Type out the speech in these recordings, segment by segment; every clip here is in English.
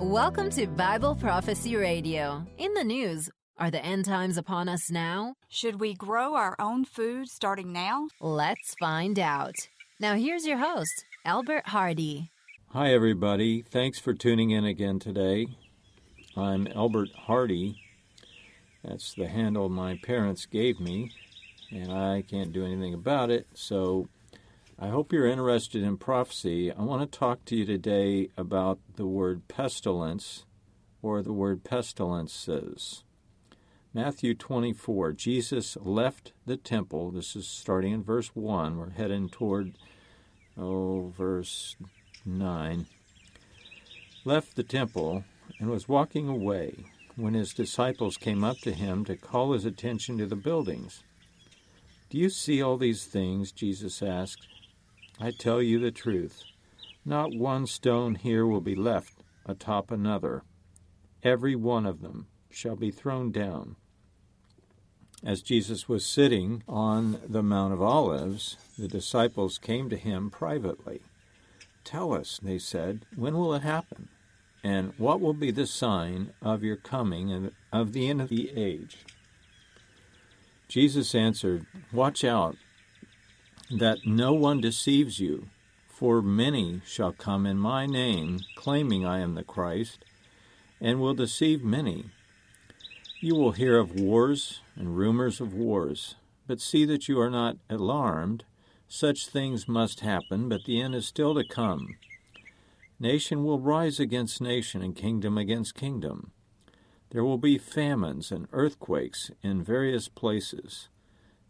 Welcome to Bible Prophecy Radio. In the news, are the end times upon us now? Should we grow our own food starting now? Let's find out. Now, here's your host, Albert Hardy. Hi, everybody. Thanks for tuning in again today. I'm Albert Hardy. That's the handle my parents gave me, and I can't do anything about it, so I hope you're interested in prophecy. I want to talk to you today about the word pestilence or the word pestilences. Matthew 24, Jesus left the temple. This is starting in verse 1. We're heading toward, oh, verse 9. Left the temple and was walking away when his disciples came up to him to call his attention to the buildings. Do you see all these things? Jesus asked. I tell you the truth. Not one stone here will be left atop another. Every one of them shall be thrown down. As Jesus was sitting on the Mount of Olives, the disciples came to him privately. Tell us, they said, when will it happen? And what will be the sign of your coming and of the end of the age? Jesus answered, Watch out that no one deceives you, for many shall come in my name, claiming I am the Christ, and will deceive many. You will hear of wars and rumors of wars, but see that you are not alarmed. Such things must happen, but the end is still to come. Nation will rise against nation, and kingdom against kingdom. There will be famines and earthquakes in various places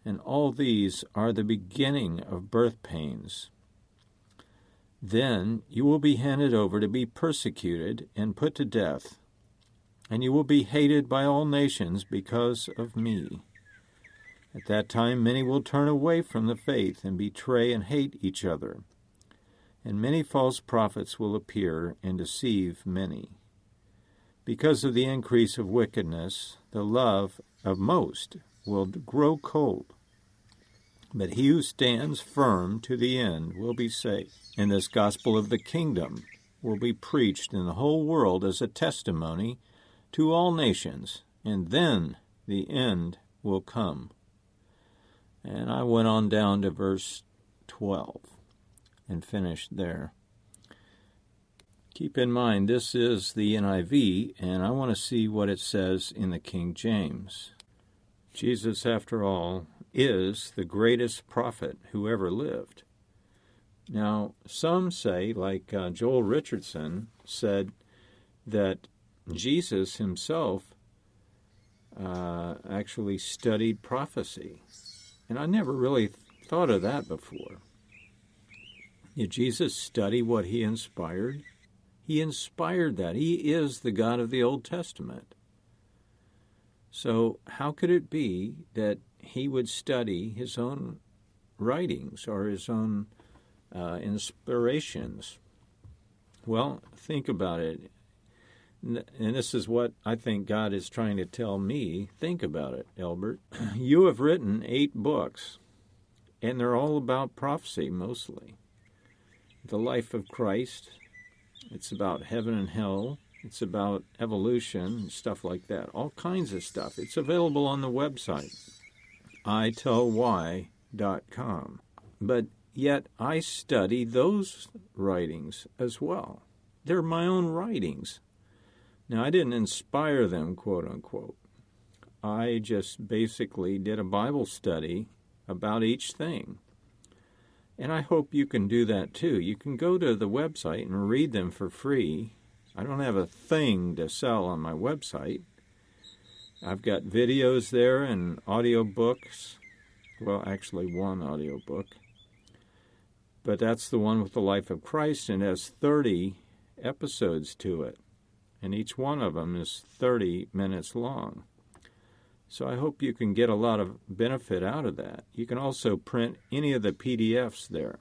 and all these are the beginning of birth pains. Then you will be handed over to be persecuted and put to death, and you will be hated by all nations because of me. At that time, many will turn away from the faith and betray and hate each other, and many false prophets will appear and deceive many. Because of the increase of wickedness, the love of most will grow cold. But he who stands firm to the end will be saved. And this gospel of the kingdom will be preached in the whole world as a testimony to all nations, and then the end will come. And I went on down to verse 12 and finished there. Keep in mind, this is the NIV, and I want to see what it says in the King James. Jesus, after all, is the greatest prophet who ever lived. Now, some say, like uh, Joel Richardson said, that Jesus himself uh, actually studied prophecy. And I never really th- thought of that before. Did Jesus study what he inspired? He inspired that. He is the God of the Old Testament. So, how could it be that he would study his own writings or his own uh, inspirations? Well, think about it. And this is what I think God is trying to tell me. Think about it, Albert. You have written eight books, and they're all about prophecy mostly. The life of Christ, it's about heaven and hell, it's about evolution and stuff like that. All kinds of stuff. It's available on the website, itellwhy.com. But yet I study those writings as well. They're my own writings. Now, I didn't inspire them, quote unquote. I just basically did a Bible study about each thing. And I hope you can do that too. You can go to the website and read them for free I don't have a thing to sell on my website. I've got videos there and audio books. Well, actually, one audio book. But that's the one with the life of Christ and has 30 episodes to it. And each one of them is 30 minutes long. So I hope you can get a lot of benefit out of that. You can also print any of the PDFs there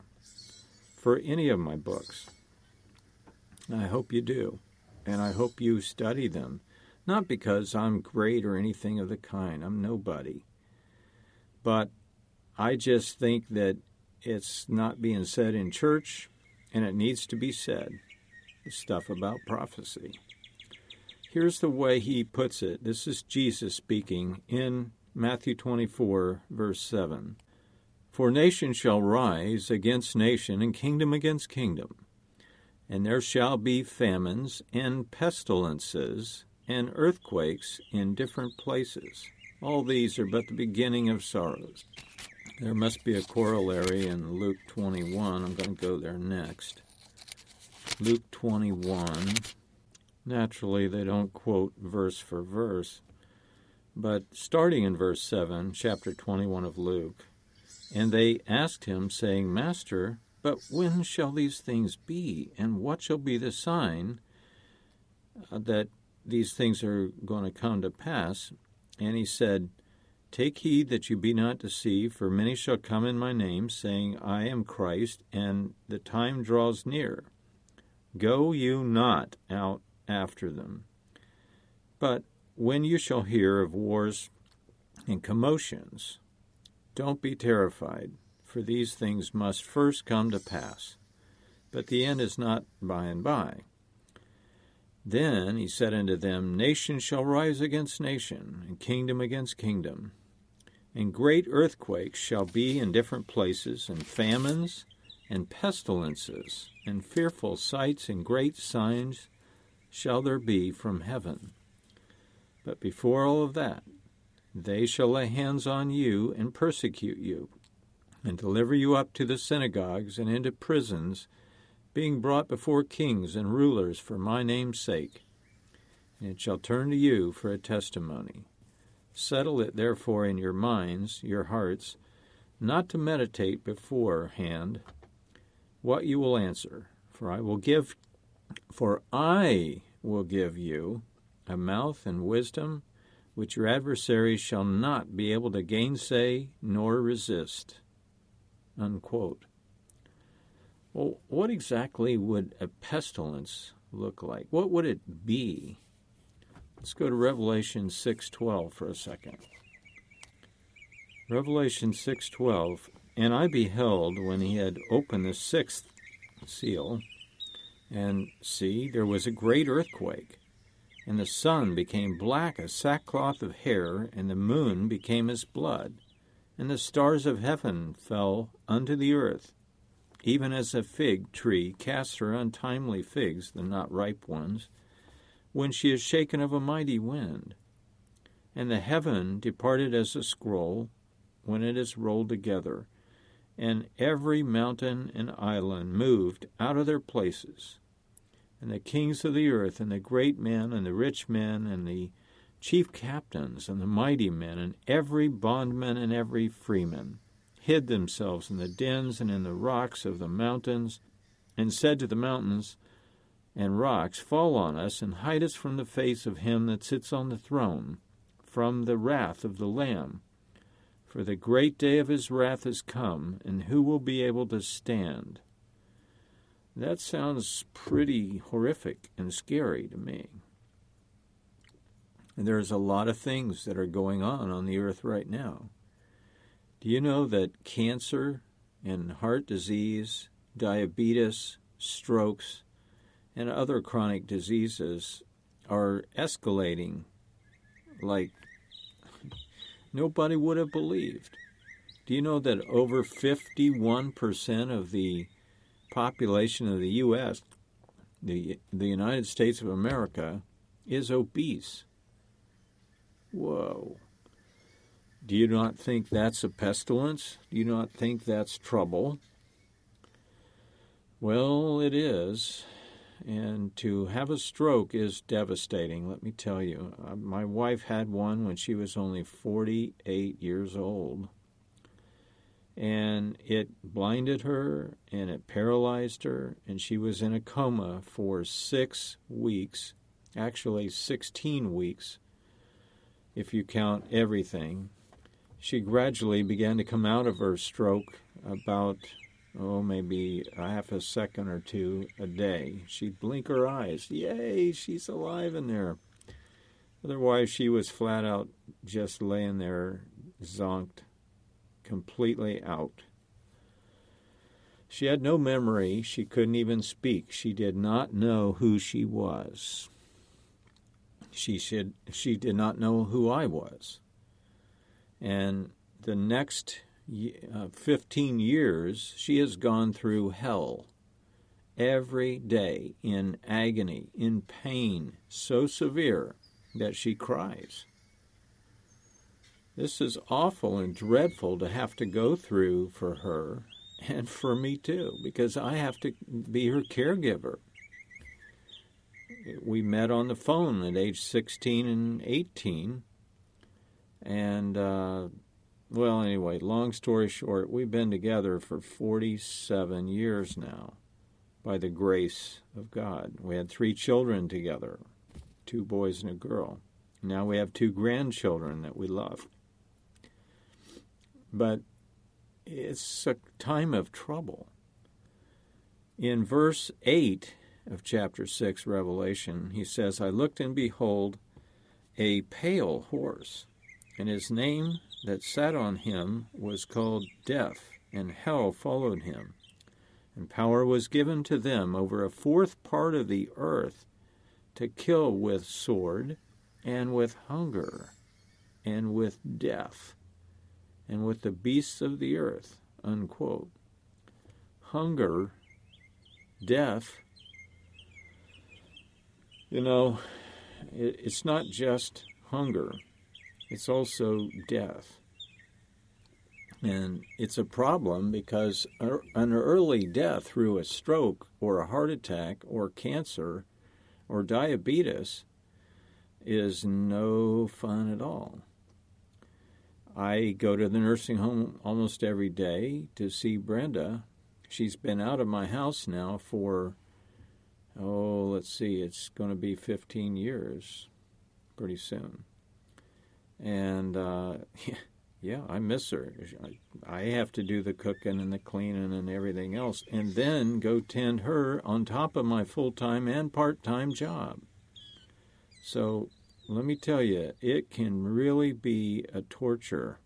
for any of my books. I hope you do, and I hope you study them. Not because I'm great or anything of the kind, I'm nobody. But I just think that it's not being said in church, and it needs to be said. The stuff about prophecy. Here's the way he puts it. This is Jesus speaking in Matthew 24, verse 7. For nation shall rise against nation, and kingdom against kingdom. And there shall be famines and pestilences and earthquakes in different places. All these are but the beginning of sorrows. There must be a corollary in Luke 21. I'm going to go there next. Luke 21. Naturally, they don't quote verse for verse, but starting in verse 7, chapter 21 of Luke, and they asked him, saying, Master, but when shall these things be, and what shall be the sign uh, that these things are going to come to pass? And he said, Take heed that you be not deceived, for many shall come in my name, saying, I am Christ, and the time draws near. Go you not out after them. But when you shall hear of wars and commotions, don't be terrified, for these things must first come to pass. But the end is not by and by. Then he said unto them, Nation shall rise against nation, and kingdom against kingdom. And great earthquakes shall be in different places, and famines, and pestilences, and fearful sights, and great signs shall there be from heaven. But before all of that, they shall lay hands on you and persecute you, and deliver you up to the synagogues and into prisons, being brought before kings and rulers for my name's sake. And it shall turn to you for a testimony. Settle it therefore in your minds, your hearts, not to meditate beforehand what you will answer, for I will give for I will give you a mouth and wisdom which your adversaries shall not be able to gainsay nor resist. Unquote. Well, what exactly would a pestilence look like? What would it be? Let's go to Revelation 6:12 for a second. Revelation 6:12, and I beheld when he had opened the sixth seal, and see, there was a great earthquake, and the sun became black as sackcloth of hair, and the moon became as blood, and the stars of heaven fell unto the earth, even as a fig tree casts her untimely figs, the not ripe ones, when she is shaken of a mighty wind. And the heaven departed as a scroll when it is rolled together, and every mountain and island moved out of their places and the kings of the earth, and the great men, and the rich men, and the chief captains, and the mighty men, and every bondman and every freeman, hid themselves in the dens and in the rocks of the mountains, and said to the mountains and rocks, Fall on us, and hide us from the face of him that sits on the throne, from the wrath of the Lamb. For the great day of his wrath is come, and who will be able to stand? That sounds pretty horrific and scary to me. And there's a lot of things that are going on on the earth right now. Do you know that cancer and heart disease, diabetes, strokes, and other chronic diseases are escalating like nobody would have believed? Do you know that over 51% of the population of the U.S., the, the United States of America, is obese. Whoa. Do you not think that's a pestilence? Do you not think that's trouble? Well, it is. And to have a stroke is devastating, let me tell you. Uh, my wife had one when she was only 48 years old and it blinded her and it paralyzed her, and she was in a coma for six weeks actually 16 weeks, if you count everything. She gradually began to come out of her stroke about, oh, maybe a half a second or two a day. She'd blink her eyes. Yay, she's alive in there. Otherwise, she was flat out just laying there, zonked completely out. She had no memory. She couldn't even speak. She did not know who she was. She should she did not know who I was. And the next uh, 15 years, she has gone through hell every day in agony, in pain so severe that she cries. This is awful and dreadful to have to go through for her and for me too, because I have to be her caregiver. We met on the phone at age 16 and 18. And, uh, well, anyway, long story short, we've been together for 47 years now by the grace of God. We had three children together two boys and a girl. Now we have two grandchildren that we love. But it's a time of trouble. In verse 8 of chapter 6, Revelation, he says, I looked and behold a pale horse, and his name that sat on him was called Death, and hell followed him. And power was given to them over a fourth part of the earth to kill with sword, and with hunger, and with death and with the beasts of the earth. Unquote. Hunger, death, you know, it's not just hunger, it's also death. And it's a problem because er, an early death through a stroke or a heart attack or cancer or diabetes is no fun at all. I go to the nursing home almost every day to see Brenda. She's been out of my house now for, oh, let's see, it's going to be 15 years pretty soon. And uh, yeah, I miss her. I have to do the cooking and the cleaning and everything else, and then go tend her on top of my full time and part time job. So let me tell you, it can really be a torture.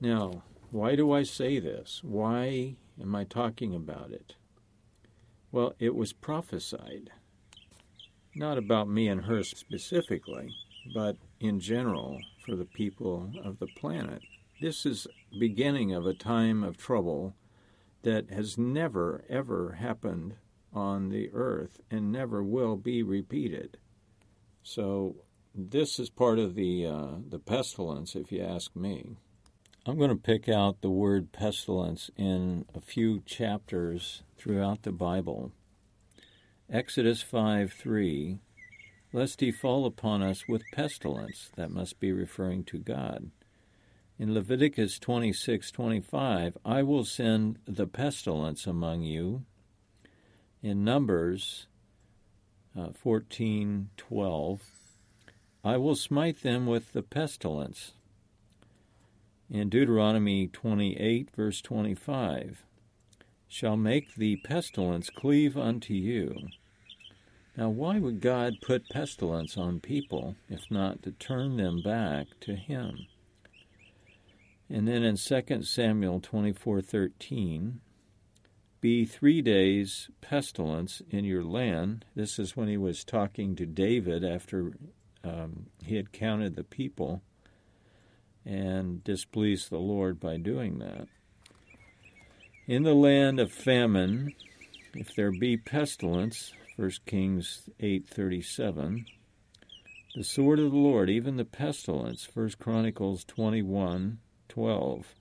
Now, why do I say this? Why am I talking about it? Well, it was prophesied. Not about me and her specifically, but in general for the people of the planet. This is beginning of a time of trouble that has never ever happened on the earth and never will be repeated. So this is part of the uh, the pestilence, if you ask me. I'm going to pick out the word pestilence in a few chapters throughout the Bible. Exodus 5 3, lest he fall upon us with pestilence, that must be referring to God. In Leviticus 26:25, I will send the pestilence among you. In Numbers uh, 14:12 I will smite them with the pestilence. In Deuteronomy 28 verse 25 shall make the pestilence cleave unto you. Now why would God put pestilence on people if not to turn them back to him? And then in 2 Samuel 24:13 be three days pestilence in your land. This is when he was talking to David after um, he had counted the people and displeased the Lord by doing that. In the land of famine, if there be pestilence, 1 Kings 8:37, the sword of the Lord, even the pestilence, 1 Chronicles 21:12.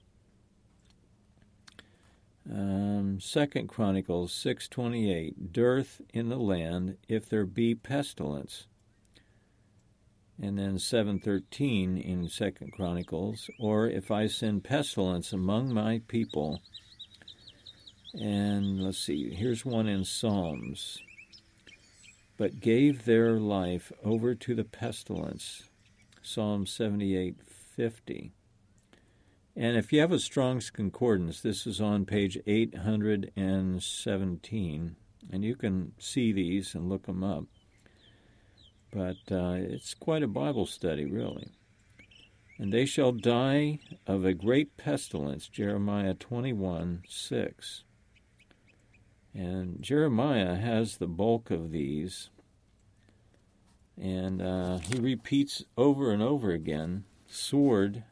Um, Second Chronicles six twenty eight, dearth in the land if there be pestilence. And then seven thirteen in Second Chronicles, or if I send pestilence among my people. And let's see, here's one in Psalms. But gave their life over to the pestilence. Psalm seventy eight fifty. And if you have a Strong's Concordance, this is on page 817, and you can see these and look them up. But uh, it's quite a Bible study, really. And they shall die of a great pestilence, Jeremiah 21 6. And Jeremiah has the bulk of these. And uh, he repeats over and over again sword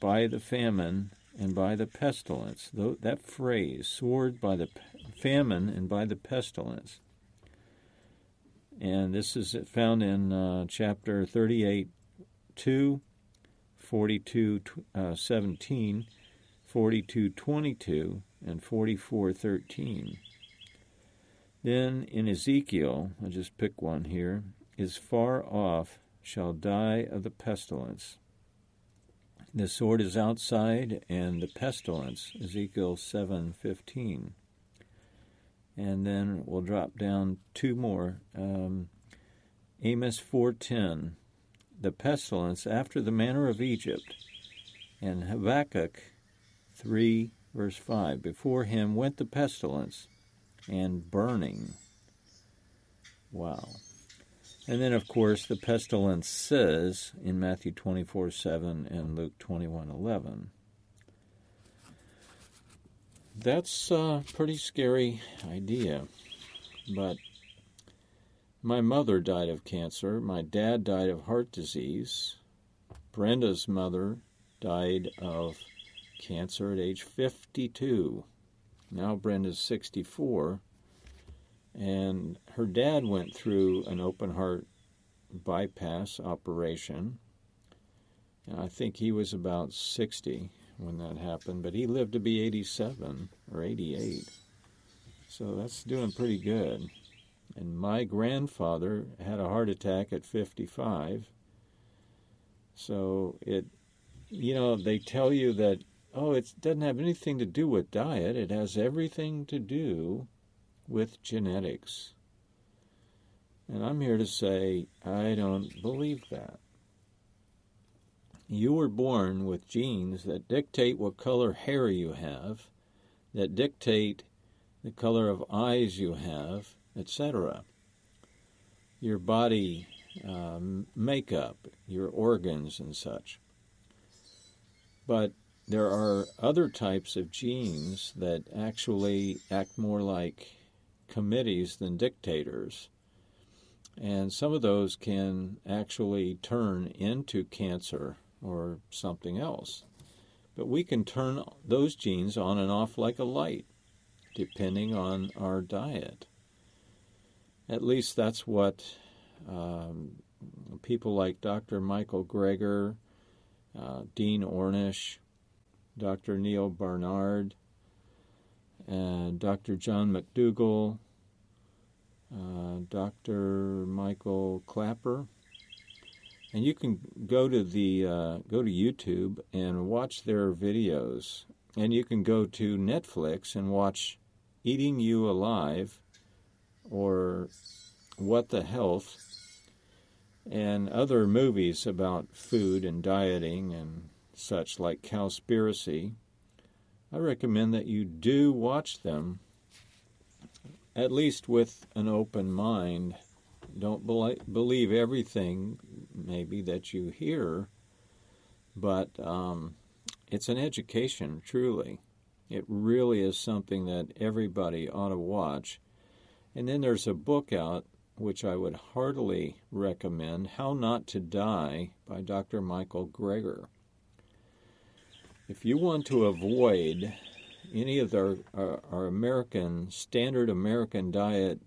by the famine and by the pestilence. That phrase, sword by the famine and by the pestilence. And this is found in uh, chapter 38 2, 42 uh, 17, 42 22, and 44 13. Then in Ezekiel, I'll just pick one here, is far off shall die of the pestilence. The sword is outside, and the pestilence, Ezekiel 7:15. And then we'll drop down two more. Um, Amos 4:10, the pestilence after the manner of Egypt, and Habakkuk 3 verse 5. Before him went the pestilence and burning. Wow. And then, of course, the pestilence says in Matthew 24 7 and Luke 21 11. That's a pretty scary idea. But my mother died of cancer. My dad died of heart disease. Brenda's mother died of cancer at age 52. Now Brenda's 64. And her dad went through an open heart bypass operation. And I think he was about 60 when that happened, but he lived to be 87 or 88. So that's doing pretty good. And my grandfather had a heart attack at 55. So it, you know, they tell you that, oh, it doesn't have anything to do with diet, it has everything to do with genetics. And I'm here to say I don't believe that. You were born with genes that dictate what color hair you have, that dictate the color of eyes you have, etc. Your body um, makeup, your organs, and such. But there are other types of genes that actually act more like committees than dictators. And some of those can actually turn into cancer or something else. But we can turn those genes on and off like a light, depending on our diet. At least that's what um, people like Dr. Michael Greger, uh, Dean Ornish, Dr. Neal Barnard, and Dr. John McDougall, uh, Dr. Michael Klaper. And you can go to the uh, go to YouTube and watch their videos, and you can go to Netflix and watch "Eating You Alive" or "What the Health" and other movies about food and dieting and such, like Cowspiracy. I recommend that you do watch them, at least with an open mind. Don't believe everything, maybe, that you hear, but um, it's an education, truly. It really is something that everybody ought to watch. And then there's a book out which I would heartily recommend How Not to Die by Dr. Michael Greger. If you want to avoid any of our, our, our American, standard American diet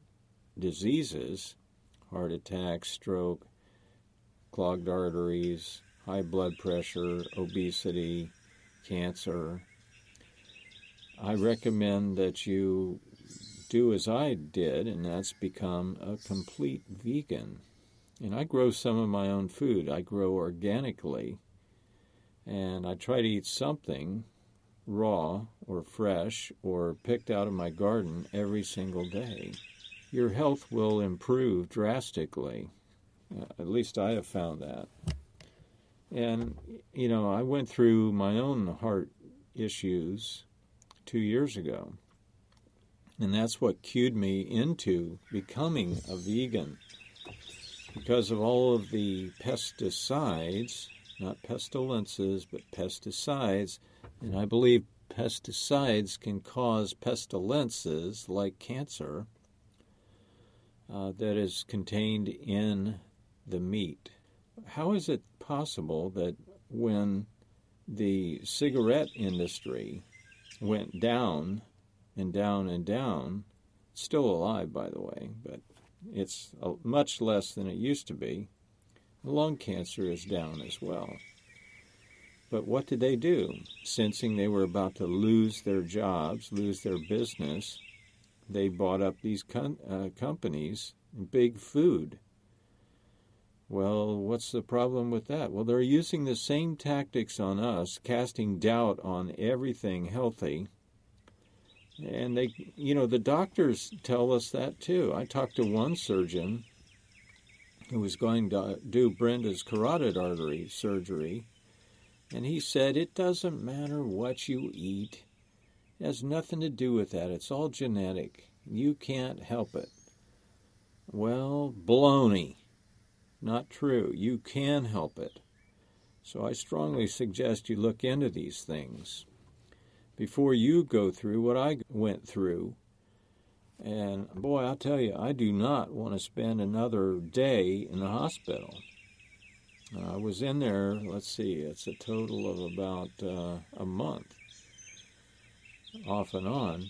diseases, heart attack, stroke, clogged arteries, high blood pressure, obesity, cancer, I recommend that you do as I did, and that's become a complete vegan. And I grow some of my own food. I grow organically and I try to eat something raw or fresh or picked out of my garden every single day. Your health will improve drastically. Uh, at least I have found that. And, you know, I went through my own heart issues two years ago. And that's what cued me into becoming a vegan. Because of all of the pesticides not pestilences, but pesticides. And I believe pesticides can cause pestilences like cancer uh, that is contained in the meat. How is it possible that when the cigarette industry went down and down and down, still alive, by the way, but it's much less than it used to be. Lung cancer is down as well. But what did they do? Sensing they were about to lose their jobs, lose their business, they bought up these uh, companies, big food. Well, what's the problem with that? Well, they're using the same tactics on us, casting doubt on everything healthy. And they, you know, the doctors tell us that too. I talked to one surgeon who was going to do Brenda's carotid artery surgery, and he said, It doesn't matter what you eat, it has nothing to do with that. It's all genetic. You can't help it. Well, baloney. Not true. You can help it. So I strongly suggest you look into these things before you go through what I went through. And boy, I'll tell you, I do not want to spend another day in the hospital. I was in there, let's see, it's a total of about uh, a month off and on.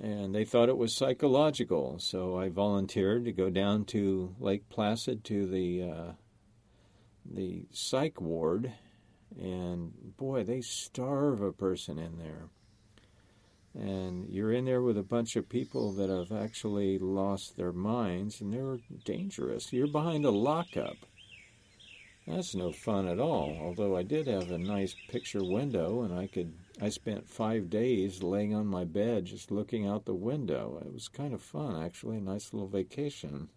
And they thought it was psychological, so I volunteered to go down to Lake Placid to the uh, the psych ward, and boy, they starve a person in there. And you're in there with a bunch of people that have actually lost their minds, and they're dangerous. You're behind a lockup. That's no fun at all. Although I did have a nice picture window, and I could I spent five days laying on my bed just looking out the window. It was kind of fun, actually, a nice little vacation.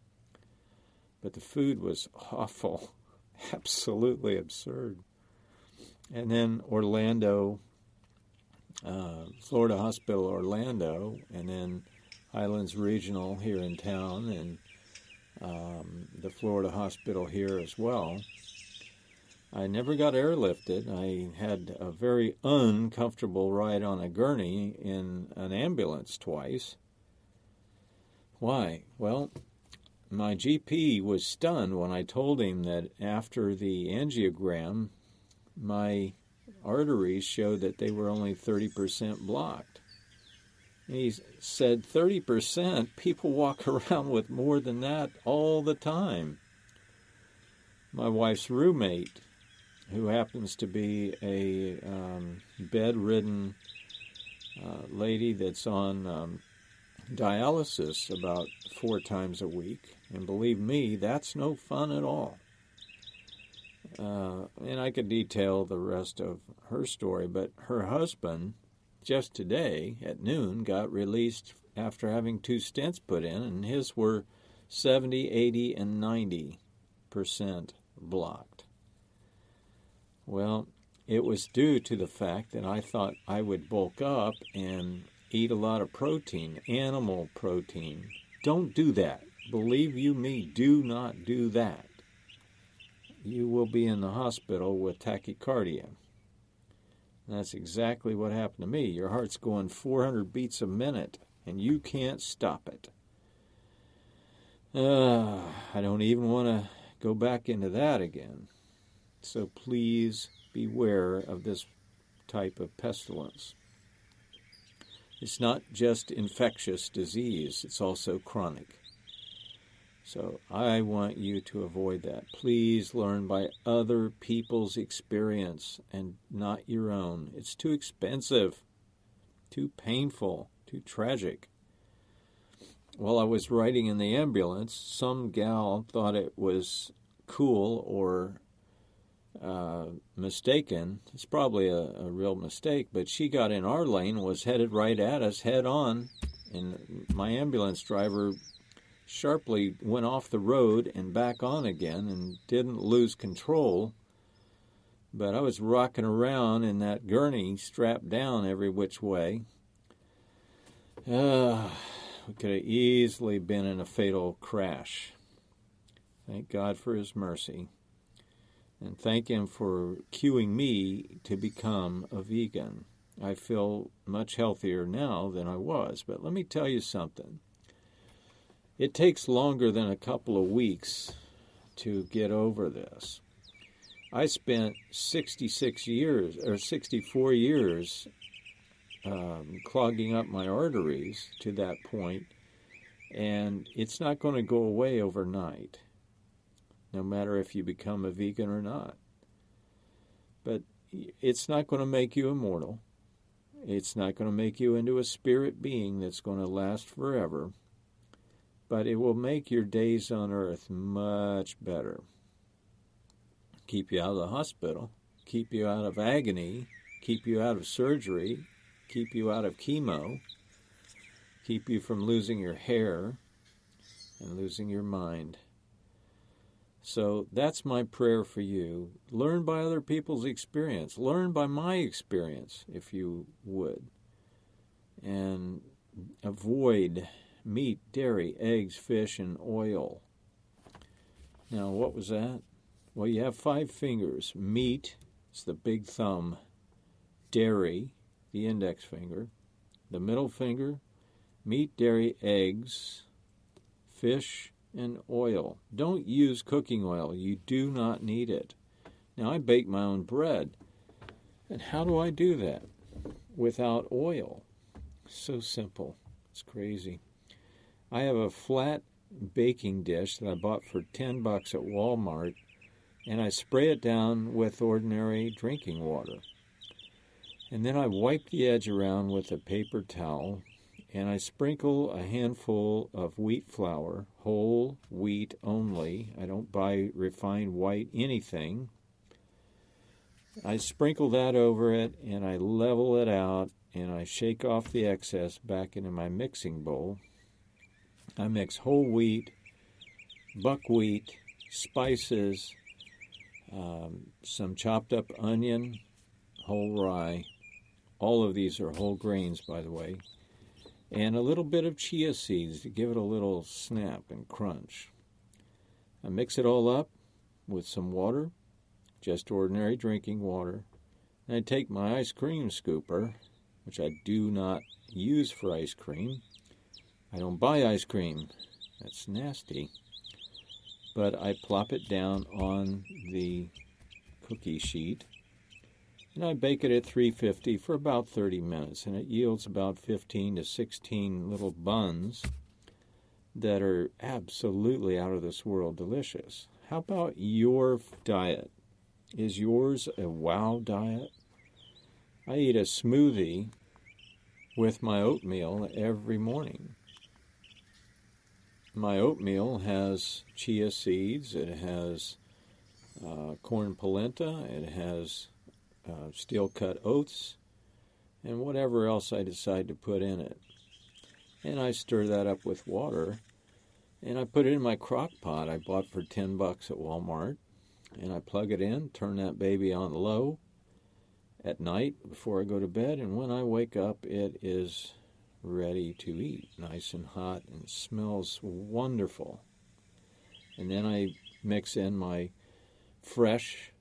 But the food was awful, absolutely absurd. And then Orlando, uh, Florida Hospital Orlando, and then Highlands Regional here in town, and um, the Florida Hospital here as well. I never got airlifted. I had a very uncomfortable ride on a gurney in an ambulance twice. Why? Well, my GP was stunned when I told him that after the angiogram, my arteries showed that they were only 30% blocked. he said 30%, people walk around with more than that all the time. My wife's roommate who happens to be a um, bedridden uh, lady that's on um, dialysis about four times a week. And believe me, that's no fun at all. Uh, and I could detail the rest of her story, but her husband, just today at noon, got released after having two stents put in, and his were 70, 80, and 90 percent blocked. Well, it was due to the fact that I thought I would bulk up and eat a lot of protein, animal protein. Don't do that. Believe you me, do not do that. You will be in the hospital with tachycardia. That's exactly what happened to me. Your heart's going 400 beats a minute, and you can't stop it. Uh, I don't even want to go back into that again. So please beware of this type of pestilence. It's not just infectious disease, it's also chronic. So I want you to avoid that. Please learn by other people's experience and not your own. It's too expensive, too painful, too tragic. While I was riding in the ambulance, some gal thought it was cool or uh, mistaken. It's probably a, a, real mistake, but she got in our lane, was headed right at us head on, and my ambulance driver sharply went off the road and back on again and didn't lose control. But I was rocking around in that gurney, strapped down every which way. Uh, we could have easily been in a fatal crash. Thank God for His mercy and thank him for cueing me to become a vegan. I feel much healthier now than I was, but let me tell you something. It takes longer than a couple of weeks to get over this. I spent 66 years or 64 years um, clogging up my arteries to that point, and it's not going to go away overnight, no matter if you become a vegan or not. But it's not going to make you immortal. It's not going to make you into a spirit being that's going to last forever. But it will make your days on earth much better. Keep you out of the hospital, keep you out of agony, keep you out of surgery, keep you out of chemo, keep you from losing your hair and losing your mind. So that's my prayer for you. Learn by other people's experience. Learn by my experience, if you would. And avoid meat, dairy, eggs, fish, and oil. Now, what was that? Well, you have five fingers. Meat is the big thumb, dairy, the index finger, the middle finger, meat, dairy, eggs, fish, and oil. Don't use cooking oil. You do not need it. Now, I bake my own bread. And how do I do that without oil? So simple. It's crazy. I have a flat baking dish that I bought for 10 bucks at Walmart, and I spray it down with ordinary drinking water. And then I wipe the edge around with a paper towel and I sprinkle a handful of wheat flour, whole wheat only. I don't buy refined white anything. I sprinkle that over it and I level it out and I shake off the excess back into my mixing bowl. I mix whole wheat, buckwheat, spices, um, some chopped up onion, whole rye. All of these are whole grains, by the way and a little bit of chia seeds to give it a little snap and crunch. I mix it all up with some water, just ordinary drinking water, and I take my ice cream scooper, which I do not use for ice cream. I don't buy ice cream, that's nasty. But I plop it down on the cookie sheet and I bake it at 350 for about 30 minutes, and it yields about 15 to 16 little buns that are absolutely out of this world delicious. How about your diet? Is yours a wow diet? I eat a smoothie with my oatmeal every morning. My oatmeal has chia seeds, it has uh, corn polenta, it has uh, steel cut oats, and whatever else I decide to put in it. And I stir that up with water, and I put it in my crock pot I bought for 10 bucks at Walmart, and I plug it in, turn that baby on low at night before I go to bed, and when I wake up, it is ready to eat, nice and hot, and smells wonderful. And then I mix in my fresh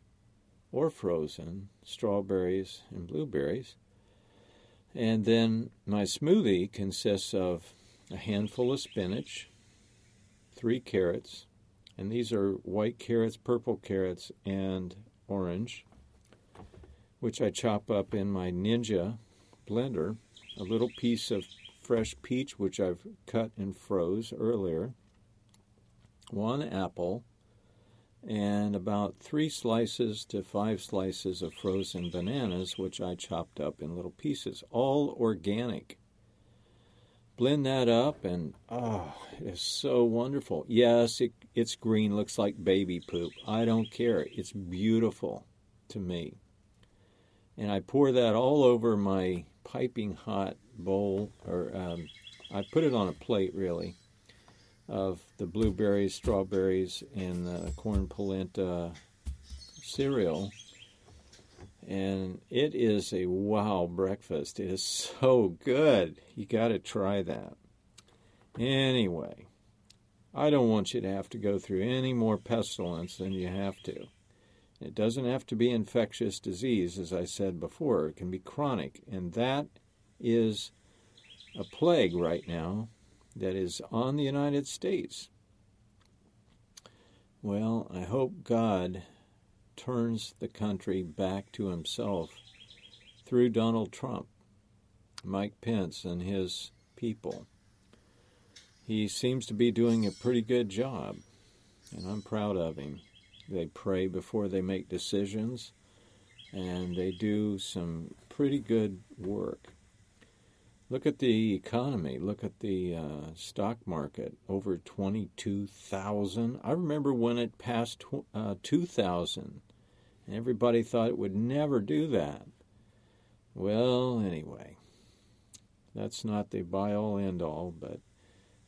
or frozen strawberries and blueberries. And then my smoothie consists of a handful of spinach, three carrots, and these are white carrots, purple carrots, and orange, which I chop up in my Ninja blender, a little piece of fresh peach, which I've cut and froze earlier, one apple, and about three slices to five slices of frozen bananas, which I chopped up in little pieces, all organic. Blend that up, and oh, it's so wonderful. Yes, it, it's green, looks like baby poop. I don't care. It's beautiful to me. And I pour that all over my piping hot bowl, or um, I put it on a plate really of the blueberries, strawberries, and the corn polenta cereal. And it is a wow breakfast. It is so good. You got to try that. Anyway, I don't want you to have to go through any more pestilence than you have to. It doesn't have to be infectious disease, as I said before. It can be chronic, and that is a plague right now that is on the United States. Well, I hope God turns the country back to himself through Donald Trump, Mike Pence, and his people. He seems to be doing a pretty good job, and I'm proud of him. They pray before they make decisions, and they do some pretty good work. Look at the economy. Look at the uh, stock market. Over 22,000. I remember when it passed tw- uh, 2,000. Everybody thought it would never do that. Well, anyway, that's not the by all end all, but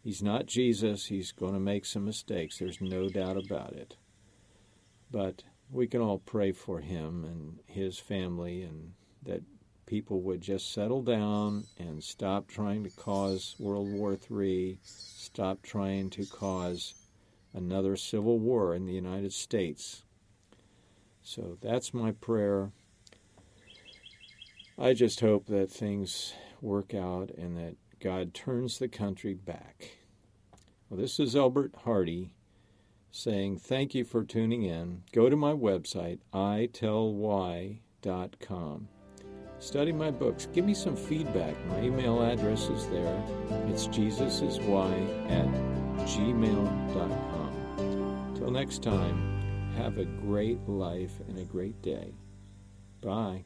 he's not Jesus. He's going to make some mistakes. There's no doubt about it. But we can all pray for him and his family and that people would just settle down and stop trying to cause World War III, stop trying to cause another civil war in the United States. So that's my prayer. I just hope that things work out and that God turns the country back. Well, this is Albert Hardy saying thank you for tuning in. Go to my website, itellwhy.com. Study my books. Give me some feedback. My email address is there. It's jesusiswhy at gmail.com. Till next time, have a great life and a great day. Bye.